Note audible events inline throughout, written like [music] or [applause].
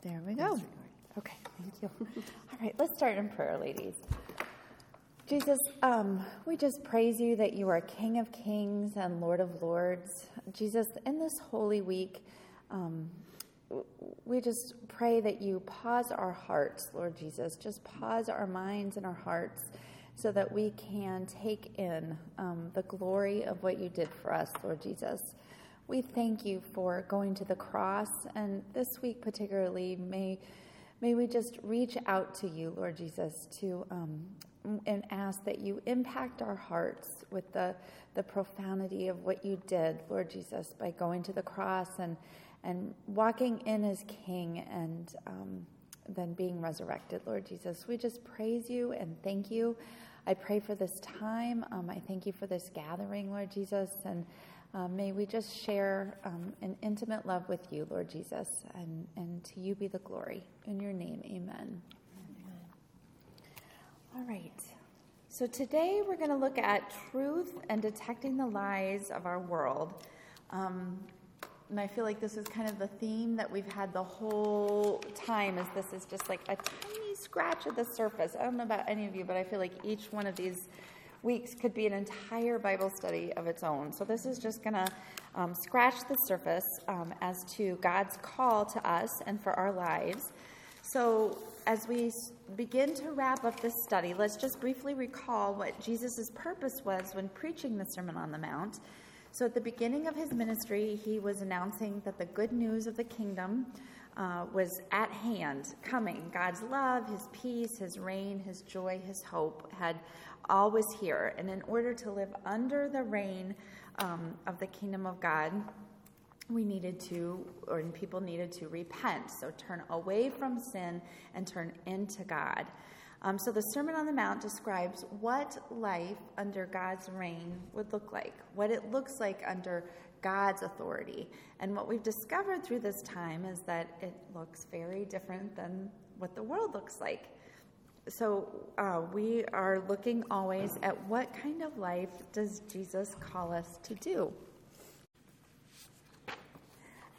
There we go. Okay, thank you. [laughs] All right, let's start in prayer, ladies. Jesus, um, we just praise you that you are King of Kings and Lord of Lords. Jesus, in this holy week, um, we just pray that you pause our hearts, Lord Jesus. Just pause our minds and our hearts so that we can take in um, the glory of what you did for us, Lord Jesus. We thank you for going to the cross, and this week particularly, may may we just reach out to you, Lord Jesus, to um, and ask that you impact our hearts with the the profoundity of what you did, Lord Jesus, by going to the cross and and walking in as King and um, then being resurrected, Lord Jesus. We just praise you and thank you. I pray for this time. Um, I thank you for this gathering, Lord Jesus, and um, may we just share um, an intimate love with you, Lord Jesus, and, and to you be the glory. In your name, amen. amen. All right. So today we're going to look at truth and detecting the lies of our world. Um, and I feel like this is kind of the theme that we've had the whole time is this is just like a tiny scratch at the surface. I don't know about any of you, but I feel like each one of these weeks could be an entire Bible study of its own. So this is just going to um, scratch the surface um, as to God's call to us and for our lives. So as we begin to wrap up this study, let's just briefly recall what Jesus' purpose was when preaching the Sermon on the Mount. So, at the beginning of his ministry, he was announcing that the good news of the kingdom uh, was at hand, coming. God's love, his peace, his reign, his joy, his hope had all was here. And in order to live under the reign um, of the kingdom of God, we needed to, or people needed to repent. So, turn away from sin and turn into God. Um, so the Sermon on the Mount describes what life under God's reign would look like, what it looks like under God's authority. And what we've discovered through this time is that it looks very different than what the world looks like. So uh, we are looking always at what kind of life does Jesus call us to do?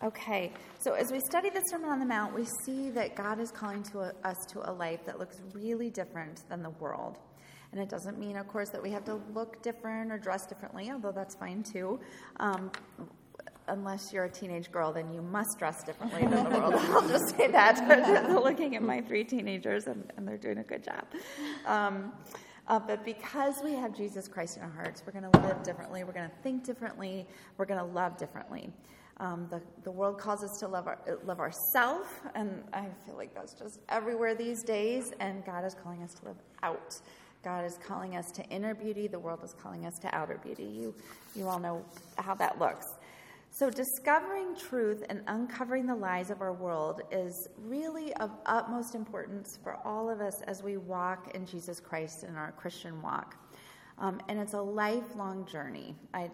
Okay, so as we study the Sermon on the Mount, we see that God is calling to a, us to a life that looks really different than the world. And it doesn't mean, of course, that we have to look different or dress differently, although that's fine too. Um, unless you're a teenage girl, then you must dress differently than the world. [laughs] I'll just say that. [laughs] Looking at my three teenagers, and, and, they're doing a good job. Um, uh, but because we have Jesus Christ in our hearts, we're going to live differently, we're going to think differently, we're going to love differently. Um, the, the world calls us to love, our, love ourselves, and I feel like that's just everywhere these days, and God is calling us to live out. God is calling us to inner beauty, the world is calling us to outer beauty. You, you all know how that looks. So, discovering truth and uncovering the lies of our world is really of utmost importance for all of us as we walk in Jesus Christ in our Christian walk. Um, and it's a lifelong journey. I,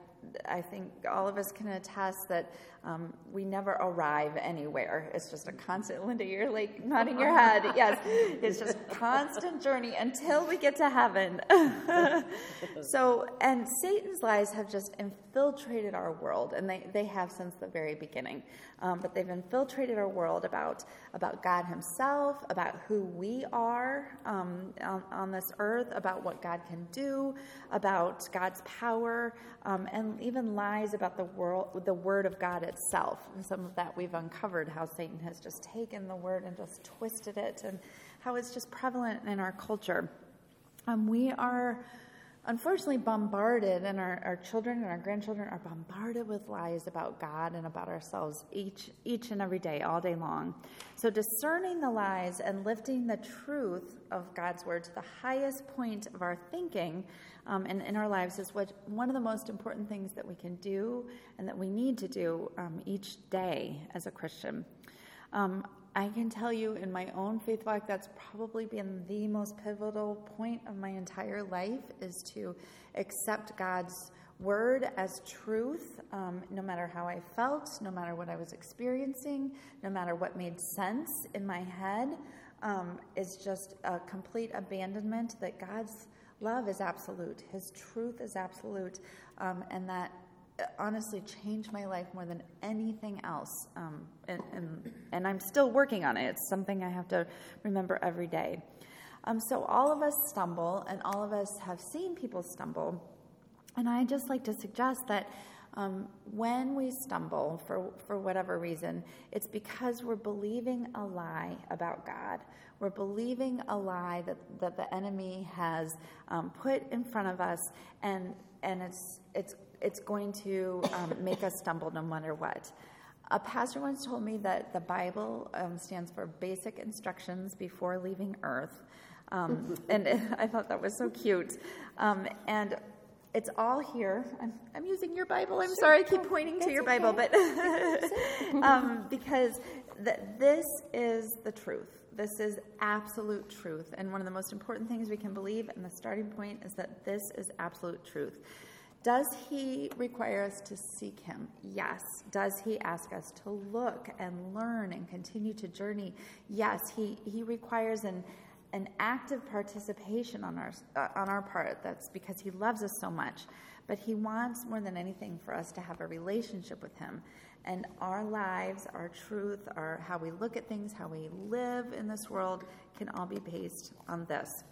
I think all of us can attest that um, we never arrive anywhere. It's just a constant, Linda, you're like nodding your head. [laughs] Yes, it's just constant journey until we get to heaven. [laughs] so, and Satan's lies have just infiltrated our world, and they, they have since the very beginning. Um, but they've infiltrated our world about, about God Himself, about who we are um, on, on, this earth, about what God can do, about God's power, um, even lies about the world, the Word of God itself. And some of that we've uncovered how Satan has just taken the Word and just twisted it, and how it's just prevalent in our culture. Um, we are unfortunately bombarded, and our, our children and our grandchildren are bombarded with lies about God and about ourselves each, each and every day, all day long. So, discerning the lies and lifting the truth of God's word to the highest point of our thinking um, and in our lives is what, one of the most important things that we can do and that we need to do um, each day as a Christian. Um, I can tell you in my own faith walk, that's probably been the most pivotal point of my entire life is to accept God's word as truth, um, no matter how I felt, no matter what I was experiencing, no matter what made sense in my head, um, is just a complete abandonment that God's love is absolute, His truth is absolute, um, and that honestly changed my life more than anything else um, in, in, and I'm still working on it. It's something I have to remember every day. Um, so all of us stumble, and all of us have seen people stumble. And I just like to suggest that um, when we stumble for, for whatever reason, it's because we're believing a lie about God. We're believing a lie that, that the enemy has um, put in front of us, and, and it's, it's, it's going to um, make us stumble no matter what. A pastor once told me that the Bible um, stands for basic instructions before leaving earth. Um, [laughs] and [laughs] I thought that was so cute. Um, and it's all here. I'm, I'm using your Bible. I'm sorry, I keep pointing to your Bible, but [laughs] um, because th- this is the truth. This is absolute truth. And one of the most important things we can believe, and the starting point, is that this is absolute truth. Does he require us to seek him? Yes. Does he ask us to look and learn and continue to journey? Yes. He, he requires an an active participation on our, uh, on our part. That's because He loves us so much. But He wants more than anything for us to have a relationship with Him. And our lives, our truth, our, how we look at things, how we live in this world can all be based on this.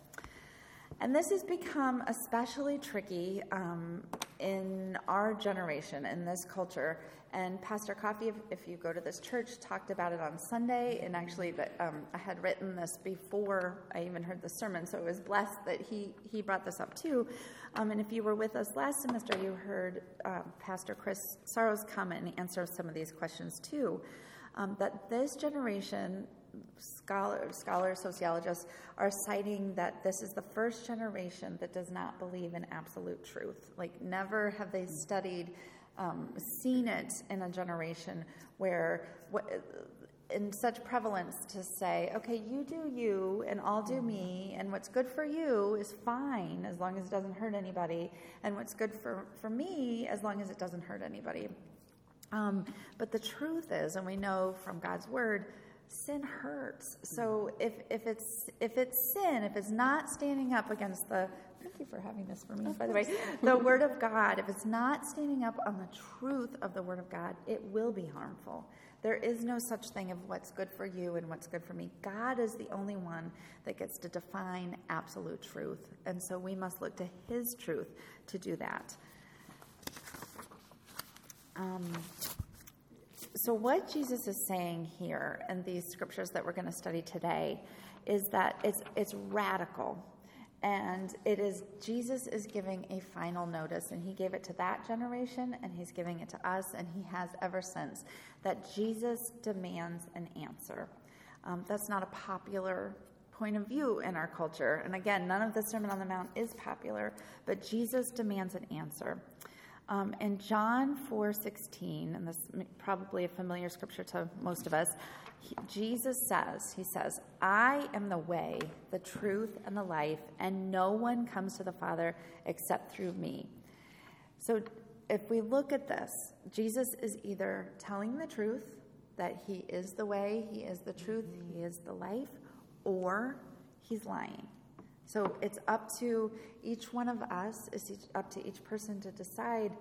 And this has become especially tricky um, in our generation, in this culture. And Pastor Coffee, if, if, you go to this church, talked about it on Sunday. And actually, that um, I had written this before I even heard the sermon, so it was blessed that he he brought this up too. Um, and if you were with us last semester, you heard uh, Pastor Chris Sorrows come and answer some of these questions too. Um, that this generation scholars, scholars, sociologists are citing that this is the first generation that does not believe in absolute truth. Like, never have they studied, um, seen it in a generation where, in such prevalence, to say, okay, you do you, and I'll do me, and what's good for you is fine as long as it doesn't hurt anybody, and what's good for, for me as long as it doesn't hurt anybody. Um, but the truth is, and we know from God's word, sin hurts. So if, if it's if it's sin, if it's not standing up against the thank you for having this for me, by the way, the word of God, if it's not standing up on the truth of the word of God, it will be harmful. There is no such thing of what's good for you and what's good for me. God is the only one that gets to define absolute truth. And so we must look to his truth to do that. Um, so, what Jesus is saying here in these scriptures that we're going to study today is that it's, it's radical. And it is, Jesus is giving a final notice, and he gave it to that generation, and he's giving it to us, and he has ever since, that Jesus demands an answer. Um, that's not a popular point of view in our culture. And again, none of the Sermon on the Mount is popular, but Jesus demands an answer. Um, in John 4:16, and this is probably a familiar scripture to most of us, he, Jesus says, he says, "I am the way, the truth, and the life, and no one comes to the Father except through me." So if we look at this, Jesus is either telling the truth that he is the way, he is the truth, he is the life, or he's lying. So it's up to each one of us, it's up to each person to decide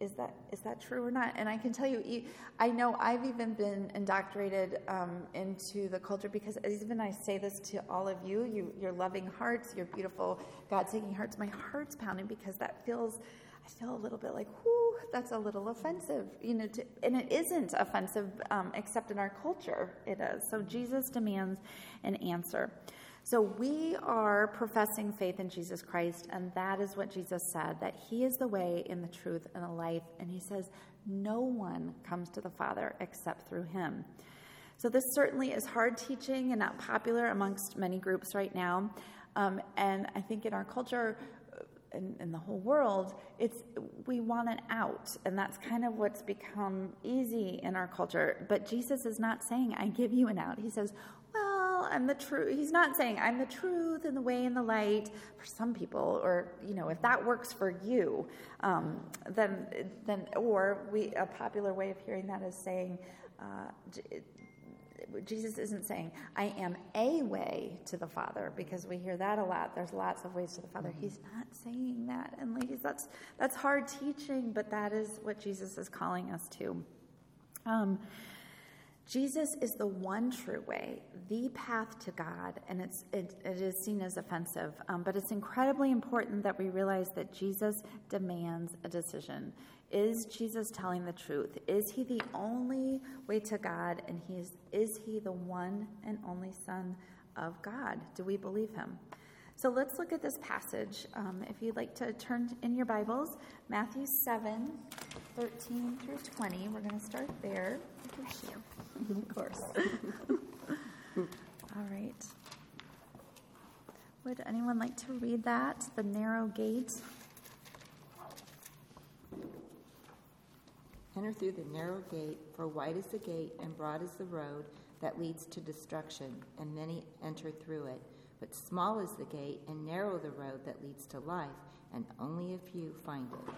is that is that true or not? And I can tell you, I know I've even been indoctrinated um, into the culture because even I say this to all of you, you your loving hearts, your beautiful God-taking hearts. My heart's pounding because that feels, I feel a little bit like, whoo, that's a little offensive, you know. To, and it isn't offensive, um, except in our culture, it is. So Jesus demands an answer. So we are professing faith in Jesus Christ, and that is what Jesus said that He is the way, in the truth, and the life. And He says, no one comes to the Father except through Him. So this certainly is hard teaching and not popular amongst many groups right now. Um, and I think in our culture, uh, in, in, the whole world, it's we want an out, and that's kind of what's become easy in our culture. But Jesus is not saying, "I give you an out." He says, I'm the truth. He's not saying I'm the truth and the way and the light for some people, or you know, if that works for you, um, then then or we a popular way of hearing that is saying. Uh, Jesus isn't saying, I am a way to the Father, because we hear that a lot. There's lots of ways to the Father. Mm-hmm. He's not saying that. And ladies, that's that's hard teaching, but that is what Jesus is calling us to. Um, Jesus is the one true way, the path to God, and it's, it, it is seen as offensive. Um, but it's incredibly important that we realize that Jesus demands a decision. Is Jesus telling the truth? Is he the only way to God? And he is, is he the one and only Son of God? Do we believe him? So let's look at this passage. Um, if you'd like to turn in your Bibles, Matthew 7 13 through 20. We're going to start there. Of course. [laughs] All right. Would anyone like to read that? The narrow gate. Enter through the narrow gate, for wide is the gate and broad is the road that leads to destruction, and many enter through it. But small is the gate and narrow the road that leads to life, and only a few find it.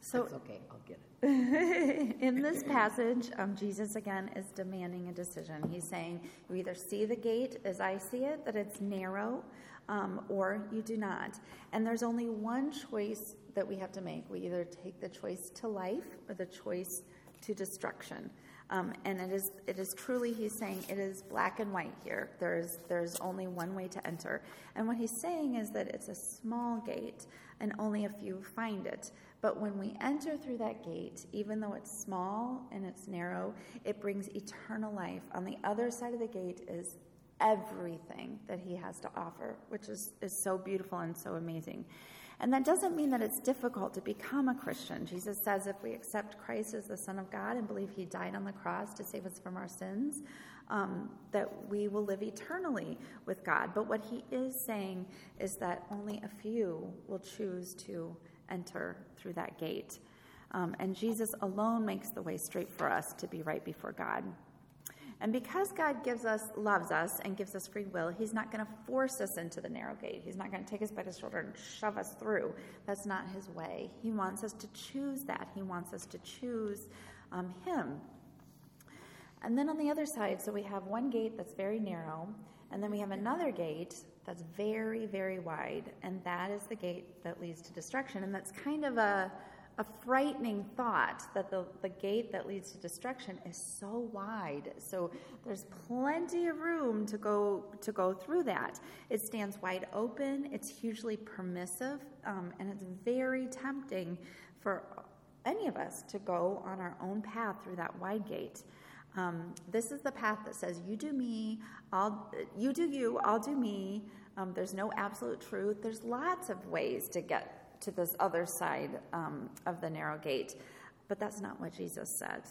So, That's okay, I'll get it. In this passage, um, Jesus again is demanding a decision. He's saying, You either see the gate as I see it, that it's narrow, um, or you do not. And there's only one choice that we have to make. We either take the choice to life or the choice to destruction. Um, and it is, it is truly, he's saying, it is black and white here. There's, there's only one way to enter. And what he's saying is that it's a small gate and only a few find it. But when we enter through that gate, even though it's small and it's narrow, it brings eternal life. On the other side of the gate is everything that he has to offer, which is, is so beautiful and so amazing. And that doesn't mean that it's difficult to become a Christian. Jesus says if we accept Christ as the Son of God and believe he died on the cross to save us from our sins, um, that we will live eternally with God. But what he is saying is that only a few will choose to enter through that gate. Um, and Jesus alone makes the way straight for us to be right before God. And because God gives us, loves us, and gives us free will, He's not going to force us into the narrow gate. He's not going to take us by the shoulder and shove us through. That's not His way. He wants us to choose that. He wants us to choose um, Him. And then on the other side, so we have one gate that's very narrow, and then we have another gate that's very, very wide, and that is the gate that leads to destruction. And that's kind of a a frightening thought that the, the gate that leads to destruction is so wide. So there's plenty of room to go to go through that. It stands wide open. It's hugely permissive, um, and it's very tempting for any of us to go on our own path through that wide gate. Um, this is the path that says, "You do me, I'll you do you, I'll do me." Um, there's no absolute truth. There's lots of ways to get to this other side um, of the narrow gate. But that's not what Jesus said.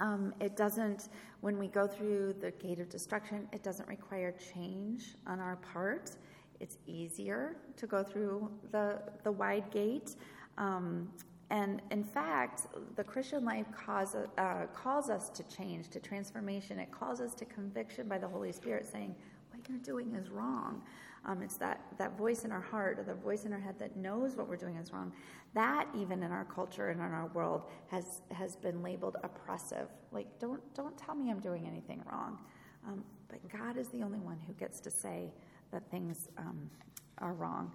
Um, it doesn't, when we go through the gate of destruction, it doesn't require change on our part. It's easier to go through the, the wide gate. Um, and in fact, the Christian life cause, uh, calls us to change, to transformation. It calls us to conviction by the Holy Spirit saying, What you're doing is wrong. Um, it's that, that voice in our heart or the voice in our head that knows what we're doing is wrong. That, even in our culture and in our world, has, has been labeled oppressive. Like, don't, don't tell me I'm doing anything wrong. Um, but God is the only one who gets to say that things um, are wrong.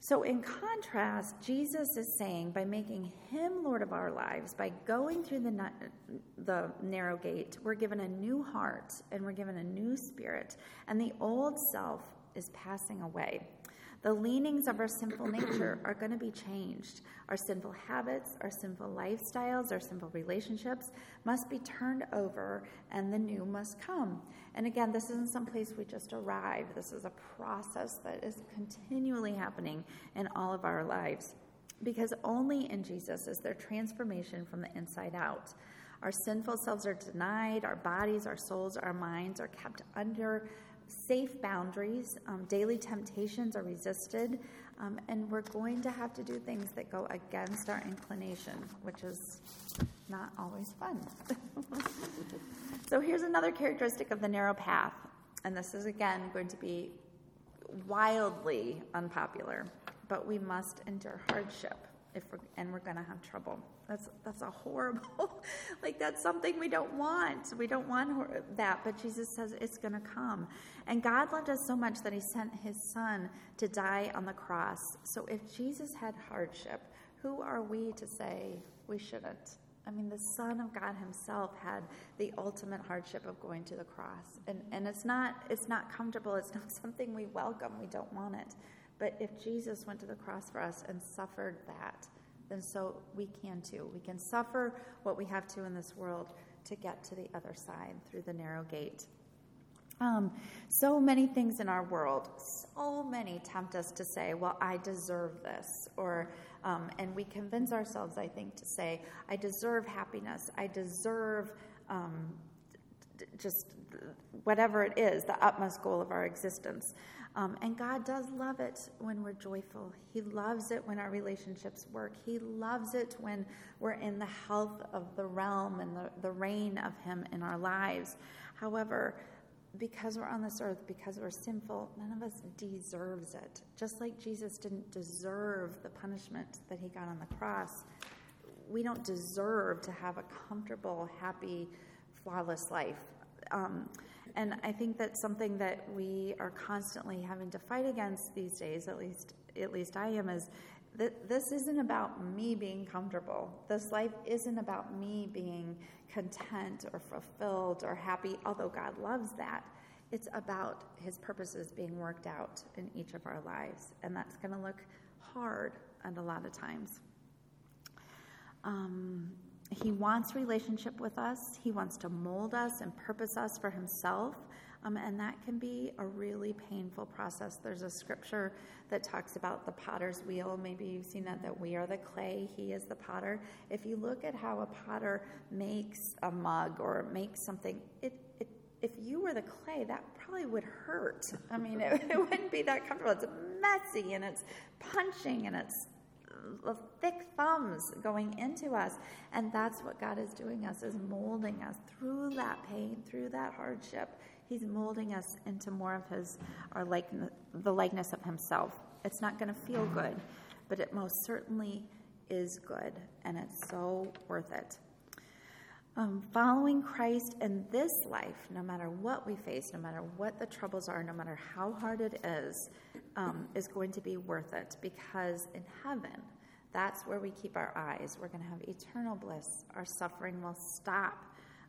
So, in contrast, Jesus is saying by making him Lord of our lives, by going through the, the narrow gate, we're given a new heart and we're given a new spirit. And the old self is passing away. The leanings of our sinful nature are going to be changed. Our sinful habits, our sinful lifestyles, our sinful relationships must be turned over, and the new must come. And again, this isn't some place we just arrive. This is a process that is continually happening in all of our lives. Because only in Jesus is there transformation from the inside out. Our sinful selves are denied, our bodies, our souls, our minds are kept under safe boundaries. Um, daily temptations are resisted, um, and we're going to have to do things that go against our inclination, which is not always fun. [laughs] so, here's another characteristic of the narrow path, and this is again going to be wildly unpopular, but we must endure hardship if we're, and we're going to have trouble. That's that's a horrible, [laughs] like that's something we don't want. We don't want that, but Jesus says it's going to come. And God loved us so much that He sent His Son to die on the cross. So if Jesus had hardship, who are we to say we shouldn't? I mean, the Son of God Himself had the ultimate hardship of going to the cross, and and it's not it's not comfortable. It's not [laughs] something we welcome. We don't want it. But if Jesus went to the cross for us and suffered that, then so we can too. We can suffer what we have to in this world to get to the other side through the narrow gate. Um, so many things in our world, so many tempt us to say, Well, I deserve this. Or, um, and we convince ourselves, I think, to say, I deserve happiness. I deserve um, d- just whatever it is, the utmost goal of our existence. Um, and God does love it when we're joyful. He loves it when our relationships work. He loves it when we're in the health of the realm and the, the reign of Him in our lives. However, because we're on this earth, because we're sinful, none of us deserves it. Just like Jesus didn't deserve the punishment that he got on the cross, we don't deserve to have a comfortable, happy, flawless life. Um, and I think that's something that we are constantly having to fight against these days. At least, at least I am. Is that this isn't about me being comfortable. This life isn't about me being content or fulfilled or happy, although God loves that. It's about His purposes being worked out in each of our lives. And that's going to look hard and a lot of times. Um, he wants relationship with us. He wants to mold us and purpose us for himself. Um, and that can be a really painful process. There's a scripture that talks about the potter's wheel. Maybe you've seen that, that we are the clay, he is the potter. If you look at how a potter makes a mug or makes something, it, it if you were the clay, that probably would hurt. I mean, it, [laughs] it wouldn't be that comfortable. It's messy and it's punching and it's thick thumbs going into us. And that's what God is doing us, is molding us through that pain, through that hardship. He's molding us into more of his, our likeness, the likeness of himself. It's not going to feel good, but it most certainly is good, and it's so worth it. Um, following Christ in this life, no matter what we face, no matter what the troubles are, no matter how hard it is, um, is going to be worth it because in heaven, that's where we keep our eyes. We're going to have eternal bliss. Our suffering will stop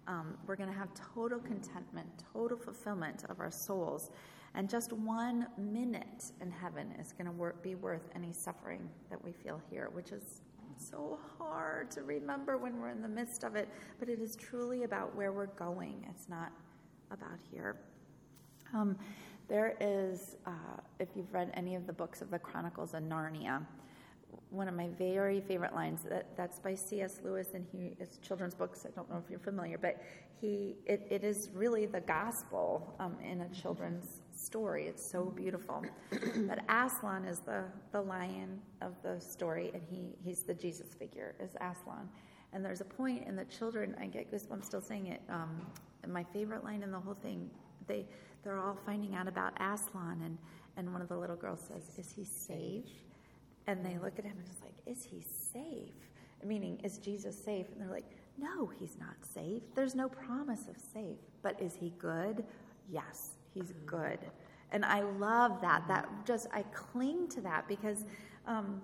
um, we're going to have total contentment, total fulfillment of our souls. And just one minute in heaven is going to be worth any suffering that we feel here, which is so hard to remember when we're in the midst of it. But it is truly about where we're going, it's not about here. Um, there is, uh, if you've read any of the books of the Chronicles of Narnia, one of my very favorite lines. That, that's by C.S. Lewis, and he is children's books. I don't know if you're familiar, but he it, it is really the gospel um, in a children's story. It's so beautiful. but Aslan is the the lion of the story, and he he's the Jesus figure is Aslan. And there's a point in the children. I get goosebumps still saying it. Um, my favorite line in the whole thing. They they're all finding out about Aslan, and and one of the little girls says, "Is he safe?" And they look at him and it's like, is he safe? Meaning, is Jesus safe? And they're like, no, he's not safe. There's no promise of safe. But is he good? Yes, he's good. And I love that. That just, I cling to that because um,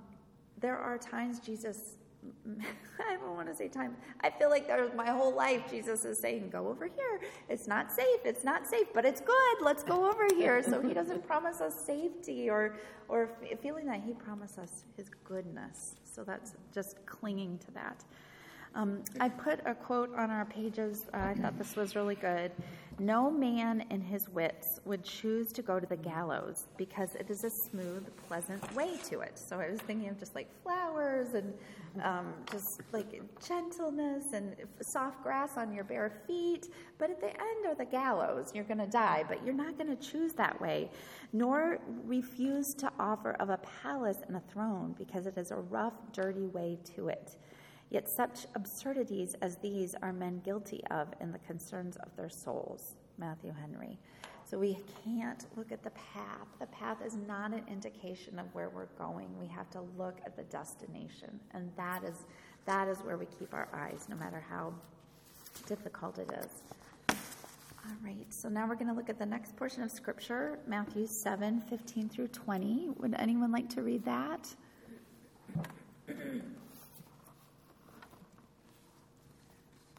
there are times Jesus [laughs] I don't want to say time. I feel like there's my whole life. Jesus is saying, "Go over here. It's not safe. It's not safe, but it's good. Let's go over here." So He doesn't [laughs] promise us safety or or feeling that He promises us His goodness. So that's just clinging to that. Um, I put a quote on our pages. Uh, I thought this was really good. No man in his wits would choose to go to the gallows because it is a smooth, pleasant way to it. So I was thinking of just like flowers and um, just like gentleness and soft grass on your bare feet. But at the end are the gallows. You're going to die, but you're not going to choose that way. Nor refuse to offer of a palace and a throne because it is a rough, dirty way to it. Yet such absurdities as these are men guilty of in the concerns of their souls. Matthew Henry. So we can't look at the path. The path is not an indication of where we're going. We have to look at the destination. And that is that is where we keep our eyes, no matter how difficult it is. All right, so now we're going to look at the next portion of Scripture, Matthew 7 15 through 20. Would anyone like to read that?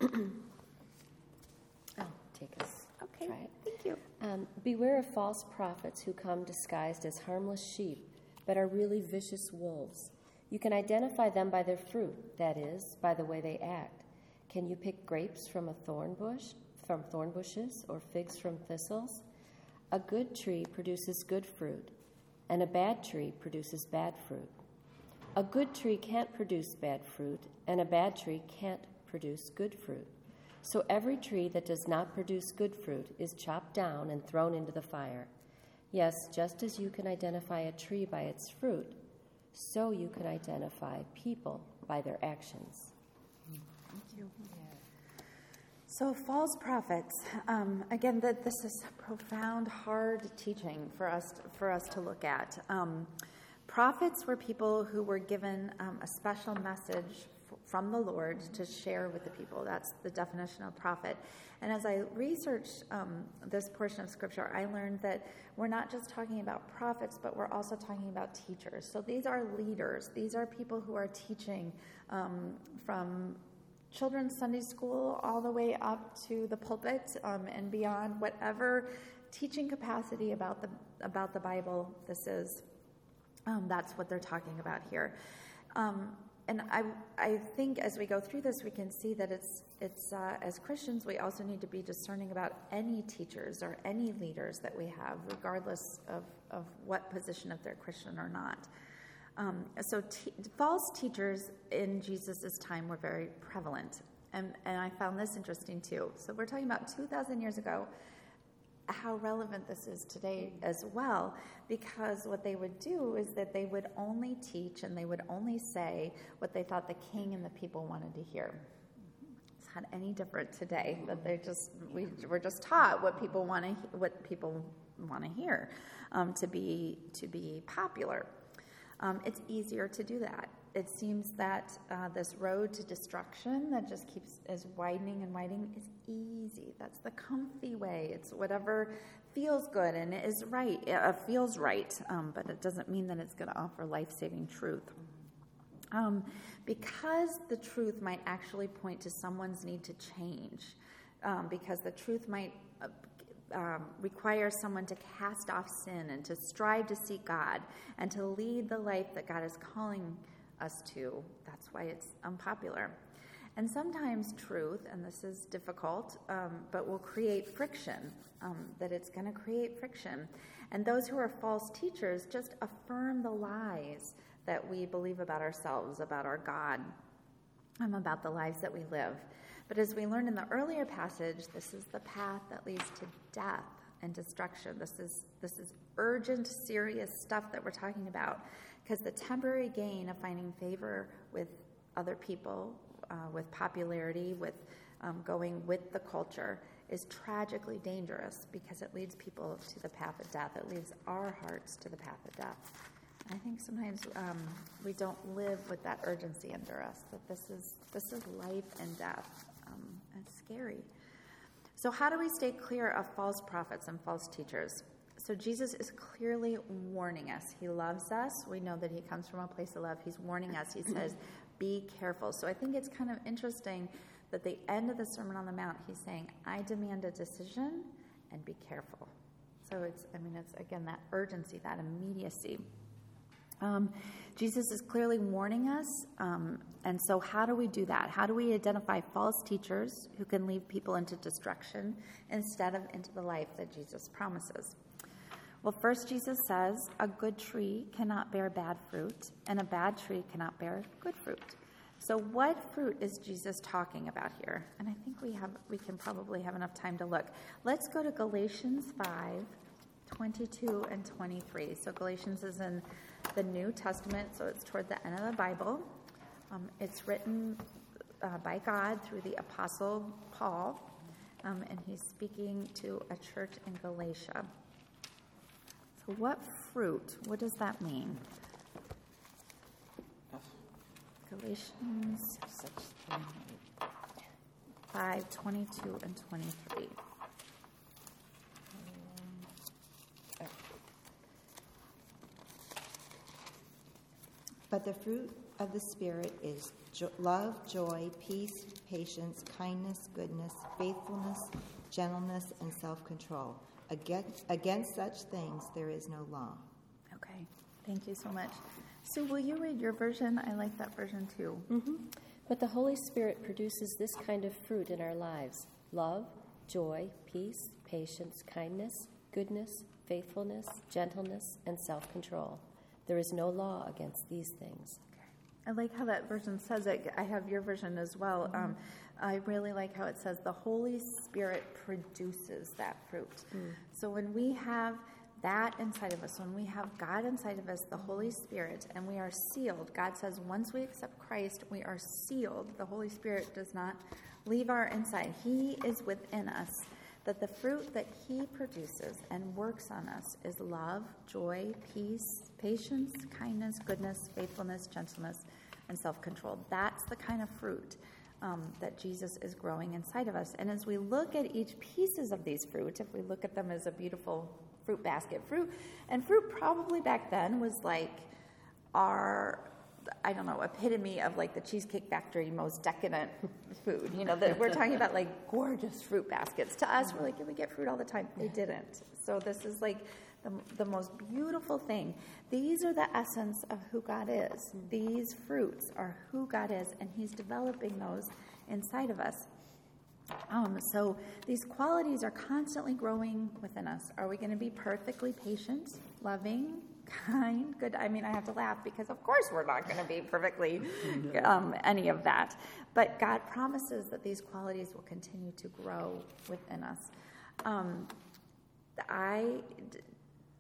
I'll [clears throat] oh, take us. Okay. Try it. Thank you. Um, Beware of false prophets who come disguised as harmless sheep, but are really vicious wolves. You can identify them by their fruit, that is, by the way they act. Can you pick grapes from a thorn bush, from thorn bushes, or figs from thistles? A good tree produces good fruit, and a bad tree produces bad fruit. A good tree can't produce bad fruit, and a bad tree can't produce good fruit. So every tree that does not produce good fruit is chopped down and thrown into the fire. Yes, just as you can identify a tree by its fruit, so you can identify people by their actions. Thank you. So, false prophets. Um, again, that this is a profound, hard teaching for us for us to look at. Um, prophets were people who were given um, a special message from the Lord to share with the people. That's the definition of prophet. And as I researched um, this portion of Scripture, I learned that we're not just talking about prophets, but we're also talking about teachers. So these are leaders. These are people who are teaching um, from children's Sunday school all the way up to the pulpit um, and beyond, whatever teaching capacity about the about the Bible this is. Um, that's what they're talking about here. Um, and I, I think as we go through this, we can see that it's, it's uh, as Christians, we also need to be discerning about any teachers or any leaders that we have, regardless of, of what position, if they're Christian or not. Um, so, false teachers in Jesus' time were very prevalent. And, and I found this interesting too. So, we're talking about 2,000 years ago, how relevant this is today as well, because what they would do is that they would only teach and they would only say what they thought the king and the people wanted to hear. It's not any different today that they just we were just taught what people want to what people want to hear um, to be to be popular um, it's easier to do that. It seems that uh, this road to destruction that just keeps is widening and widening is easy. That's the comfy way. It's whatever feels good and is right. It uh, feels right, um, but it doesn't mean that it's going to offer life-saving truth. Um, because the truth might actually point to someone's need to change, um, because the truth might uh, um, someone to cast off sin and to strive to seek God and to lead the life that God is calling us to. That's why it's unpopular. And sometimes truth, and this is difficult, um, but will create friction, um, that it's going to create friction. And those who are false teachers just affirm the lies that we believe about ourselves, about our God, and about the lives that we live. But as we learned in the earlier passage, this is the path that leads to death and destruction. This is, this is urgent, serious stuff that we're talking about because the temporary gain of finding favor with other people, uh, with popularity, with um, going with the culture, is tragically dangerous because it leads people to the path of death. It leads our hearts to the path of death. I think sometimes um, we don't live with that urgency under us that this is this is life and death. Um, it's scary. So, how do we stay clear of false prophets and false teachers? So, Jesus is clearly warning us. He loves us. We know that He comes from a place of love. He's warning us. He [clears throat] says, Be careful. So, I think it's kind of interesting that the end of the Sermon on the Mount, He's saying, I demand a decision and be careful. So, it's, I mean, it's again that urgency, that immediacy. Um, Jesus is clearly warning us. Um, and so, how do we do that? How do we identify false teachers who can lead people into destruction instead of into the life that Jesus promises? Well, first, Jesus says a good tree cannot bear bad fruit, and a bad tree cannot bear good fruit. So, what fruit is Jesus talking about here? And I think we have we can probably have enough time to look. Let's go to Galatians 5, 22 and 23. So, Galatians is in the New Testament, so it's toward the end of the Bible. Um, it's written uh, by God through the Apostle Paul, um, and he's speaking to a church in Galatia. So, what fruit? What does that mean? Galatians 5 22 and 23. But the fruit of the Spirit is jo- love, joy, peace, patience, kindness, goodness, faithfulness, gentleness, and self control. Against, against such things there is no law. Okay, thank you so much. Sue, will you read your version? I like that version too. Mm-hmm. But the Holy Spirit produces this kind of fruit in our lives love, joy, peace, patience, kindness, goodness, faithfulness, gentleness, and self control. There is no law against these things. I like how that version says it. I have your version as well. Mm-hmm. Um, I really like how it says the Holy Spirit produces that fruit. Mm. So when we have that inside of us, when we have God inside of us, the Holy Spirit, and we are sealed, God says once we accept Christ, we are sealed. The Holy Spirit does not leave our inside, He is within us. That the fruit that He produces and works on us is love, joy, peace, patience, kindness, goodness, faithfulness, gentleness, and self control. That's the kind of fruit um, that Jesus is growing inside of us. And as we look at each pieces of these fruit, if we look at them as a beautiful fruit basket, fruit, and fruit probably back then was like our I don't know, epitome of like the Cheesecake Factory most decadent food. You know, that we're talking about like gorgeous fruit baskets. To us, we're like, yeah, we get fruit all the time. They didn't. So this is like the, the most beautiful thing. These are the essence of who God is. These fruits are who God is, and He's developing those inside of us. Um, so these qualities are constantly growing within us. Are we going to be perfectly patient, loving, kind, good? I mean, I have to laugh because, of course, we're not going to be perfectly um, any of that. But God promises that these qualities will continue to grow within us. Um, I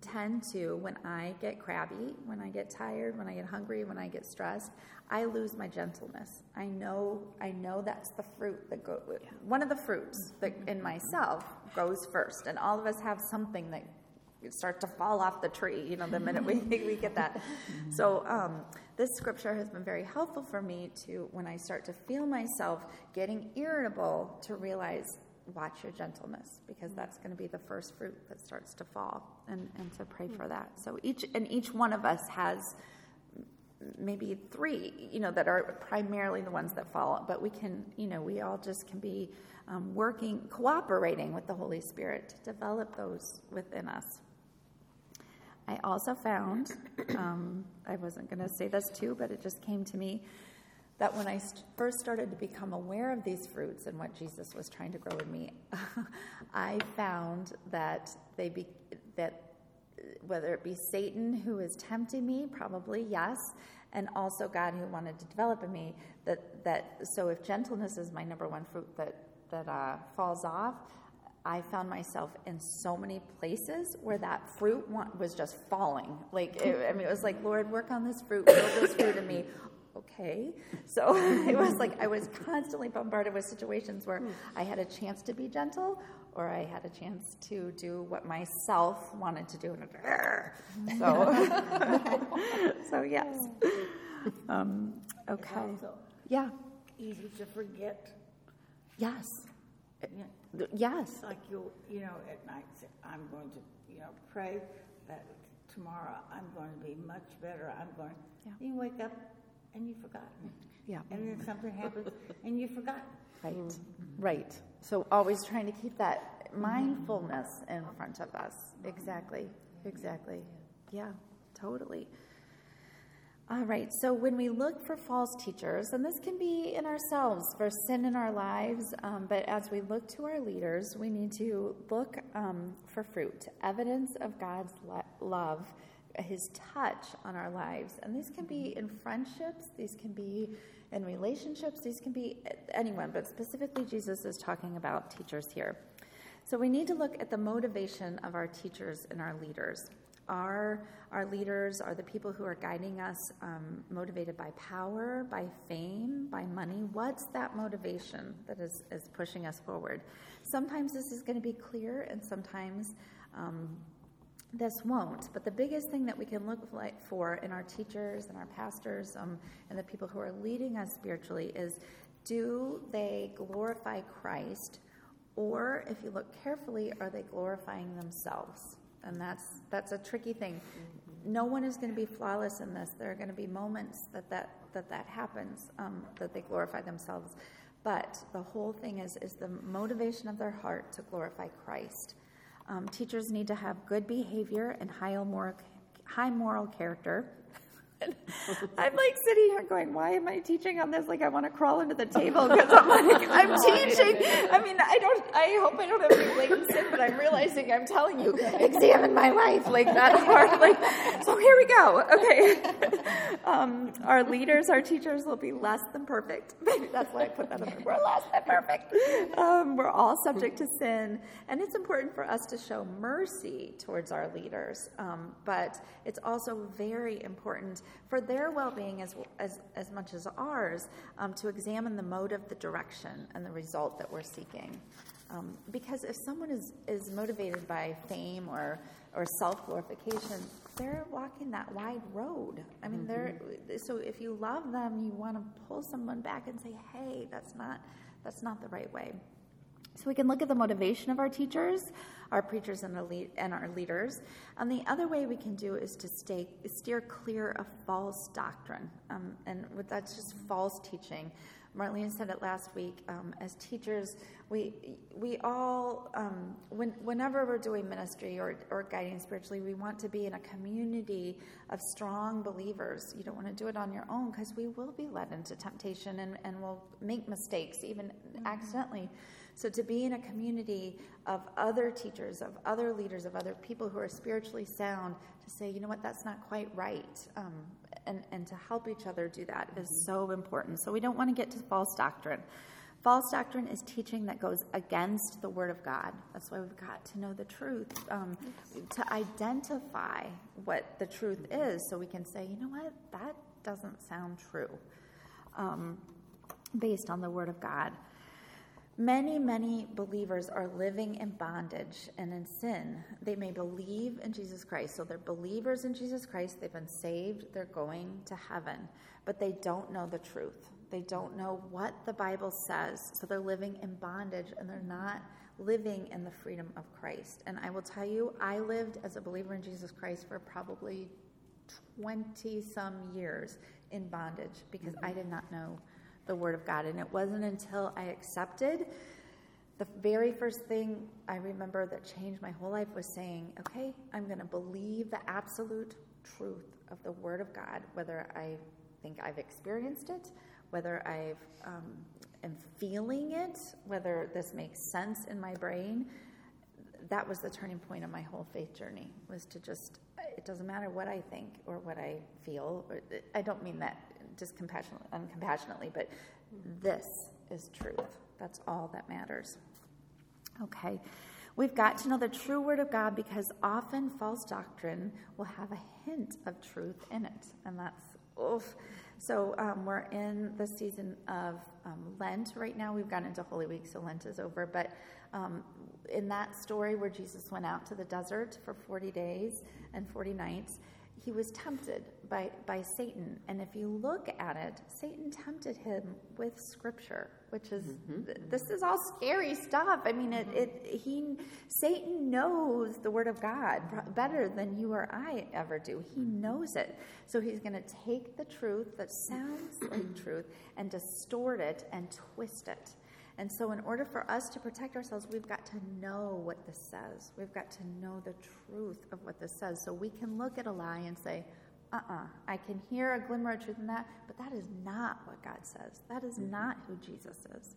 tend to, when I get crabby, when I get tired, when I get hungry, when I get stressed, I lose my gentleness. I know, I know that's the fruit that go. One of the fruits that in myself goes first, and all of us have something that starts to fall off the tree. You know, the minute we [laughs] we get that. So um, this scripture has been very helpful for me to when I start to feel myself getting irritable to realize watch your gentleness because that's going to be the first fruit that starts to fall and, and to pray for that so each and each one of us has maybe three you know that are primarily the ones that fall but we can you know we all just can be um, working cooperating with the holy spirit to develop those within us i also found um, i wasn't going to say this too but it just came to me that when I st- first started to become aware of these fruits and what Jesus was trying to grow in me, [laughs] I found that they be, that whether it be Satan who is tempting me, probably yes, and also God who wanted to develop in me that that so if gentleness is my number one fruit that that uh, falls off, I found myself in so many places where that fruit was just falling. Like, it, I mean, it was like, Lord, work on this fruit, build this fruit in me [laughs] okay. So [laughs] it was like I was constantly bombarded with situations where I had a chance to be gentle or I had a chance to do what myself wanted to do. So, [laughs] so yes. Um, okay. Yeah. Easy to forget. Yes. Yeah. Yes. Like you'll, you know, at night, I'm going to, you know, pray that tomorrow I'm going to be much better. I'm going. Yeah. You wake up and you forgot. Yeah. And then something happens and you forgot. Right. Right. So always trying to keep that mindfulness in front of us. Mm-hmm. Exactly. Mm-hmm. Exactly. Yeah, totally. All right, so when we look for false teachers, and this can be in ourselves for sin in our lives, um, but as we look to our leaders, we need to look um, for fruit, evidence of God's le- love his touch on our lives. And these can be in friendships, these can be in relationships, these can be anyone, but specifically, Jesus is talking about teachers here. So we need to look at the motivation of our teachers and our leaders. Are our leaders, are the people who are guiding us um, motivated by power, by fame, by money? What's that motivation that is, is pushing us forward? Sometimes this is going to be clear, and sometimes um, this won't. But the biggest thing that we can look for in our teachers and our pastors um, and the people who are leading us spiritually is do they glorify Christ, or if you look carefully, are they glorifying themselves? And that's that's a tricky thing. No one is going to be flawless in this. There are going to be moments that that that, that happens um, that they glorify themselves. But the whole thing is, is the motivation of their heart to glorify Christ. Um, teachers need to have good behavior and high moral, high moral character. [laughs] [laughs] I'm like sitting here going, why am I teaching on this? Like I want to crawl under the table because I'm like, [laughs] I'm teaching. I mean, I don't, I hope I don't have any blatant sin, but I'm realizing I'm telling you, examine my life like that hard. Like, so here we go. Okay. [laughs] Um, our leaders, our teachers will be less than perfect. That's why I put that in there. We're less than perfect. Um, we're all subject to sin. And it's important for us to show mercy towards our leaders. Um, but it's also very important for their well being as, as, as much as ours um, to examine the motive, the direction, and the result that we're seeking. Um, because if someone is, is motivated by fame or, or self glorification, they're walking that wide road. I mean, mm-hmm. they're so if you love them, you want to pull someone back and say, "Hey, that's not that's not the right way." So we can look at the motivation of our teachers, our preachers, and, lead, and our leaders. And the other way we can do is to stay steer clear of false doctrine, um, and that's just false teaching. Marlene said it last week. Um, as teachers, we we all, um, when, whenever we're doing ministry or, or guiding spiritually, we want to be in a community of strong believers. You don't want to do it on your own because we will be led into temptation and, and we'll make mistakes, even mm-hmm. accidentally. So to be in a community of other teachers, of other leaders, of other people who are spiritually sound, to say, you know what, that's not quite right, um, and, and to help each other do that is mm-hmm. so important. So we don't want to get to false doctrine. False doctrine is teaching that goes against the Word of God. That's why we've got to know the truth, um, to identify what the truth is, so we can say, you know what, that doesn't sound true, um, based on the Word of God. Many, many believers are living in bondage and in sin. They may believe in Jesus Christ. So they're believers in Jesus Christ. They've been saved. They're going to heaven. But they don't know the truth. They don't know what the Bible says. So they're living in bondage and they're not living in the freedom of Christ. And I will tell you, I lived as a believer in Jesus Christ for probably 20 some years in bondage because mm-hmm. I did not know the Word of God. And it wasn't until I accepted the very first thing I remember that changed my whole life was saying, okay, I'm going to believe the absolute truth of the Word of God, whether I think I've experienced it, whether I um, am feeling it, whether this makes sense in my brain. That was the turning point of my whole faith journey, was to just, it doesn't matter what I think or what I feel. I don't mean that just compassionately, uncompassionately, but this is truth. That's all that matters. Okay. We've got to know the true word of God because often false doctrine will have a hint of truth in it. And that's, oof. So um, we're in the season of um, Lent right now. We've gone into Holy Week, so Lent is over. But um, in that story where Jesus went out to the desert for 40 days and 40 nights, he was tempted by, by Satan. And if you look at it, Satan tempted him with scripture, which is mm-hmm. this is all scary stuff. I mean, it, it he Satan knows the word of God better than you or I ever do. He knows it. So he's going to take the truth that sounds like [clears throat] truth and distort it and twist it. And so, in order for us to protect ourselves, we've got to know what this says. We've got to know the truth of what this says. So we can look at a lie and say, uh uh-uh, uh I can hear a glimmer of truth in that, but that is not what God says. That is mm-hmm. not who Jesus is.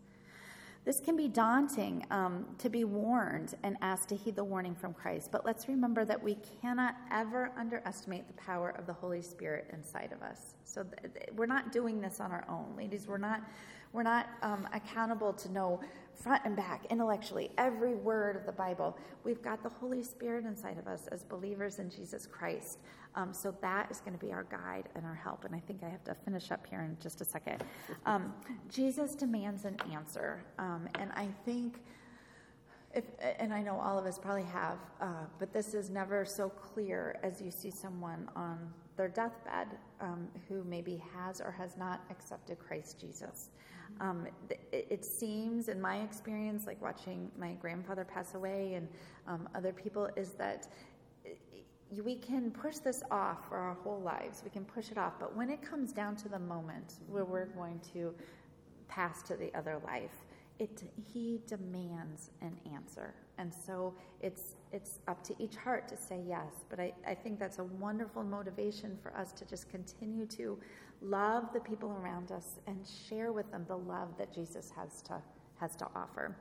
This can be daunting um, to be warned and asked to heed the warning from Christ, but let's remember that we cannot ever underestimate the power of the Holy Spirit inside of us. So th- we're not doing this on our own, ladies. We're not we're not um, accountable to know front and back, intellectually, every word of the Bible. We've got the Holy Spirit inside of us as believers in Jesus Christ. Um, so that is going to be our guide and our help. And I think I have to finish up here in just a second. Um, Jesus demands an answer. Um, and I think. If, and I know all of us probably have, uh, but this is never so clear as you see someone on their deathbed um, who maybe has or has not accepted Christ Jesus. Um, it, it, seems, in my experience, like watching my grandfather pass away and um, other people, is that we can push this off for our whole lives. We can push it off. But when it comes down to the moment where we're going to pass to the other life. It, he demands an answer. And so it's, it's up to each heart to say yes. But I, I think that's a wonderful motivation for us to just continue to love the people around us and share with them the love that Jesus has to, has to offer.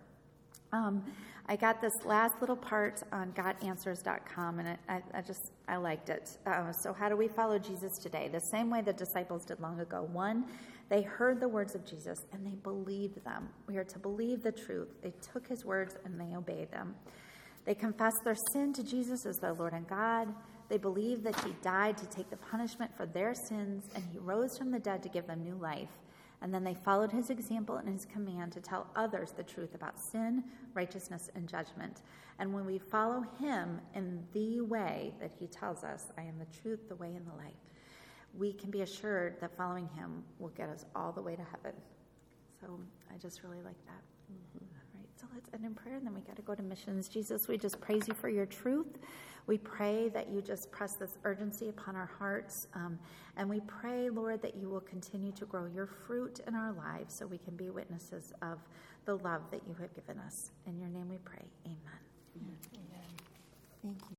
Um, I got this last little part on godanswers.com, and I, I, just I liked it. Uh, so, how do we follow Jesus today? The same way the disciples did long ago. One, they heard the words of Jesus and they believed them. We are to believe the truth. They took his words and they obeyed them. They confessed their sin to Jesus as their Lord and God. They believed that he died to take the punishment for their sins and he rose from the dead to give them new life. And then they followed his example and his command to tell others the truth about sin, righteousness, and judgment. And when we follow him in the way that he tells us, I am the truth, the way, and the life, we can be assured that following him will get us all the way to heaven. So I just really like that. Mm-hmm. All right, so let's end in prayer, and then we got to go to missions. Jesus, we just praise you for your truth. We pray that you just press this urgency upon our hearts. Um, and we pray, Lord, that you will continue to grow your fruit in our lives so we can be witnesses of the love that you have given us. In your name we pray. Amen. Amen. Thank you.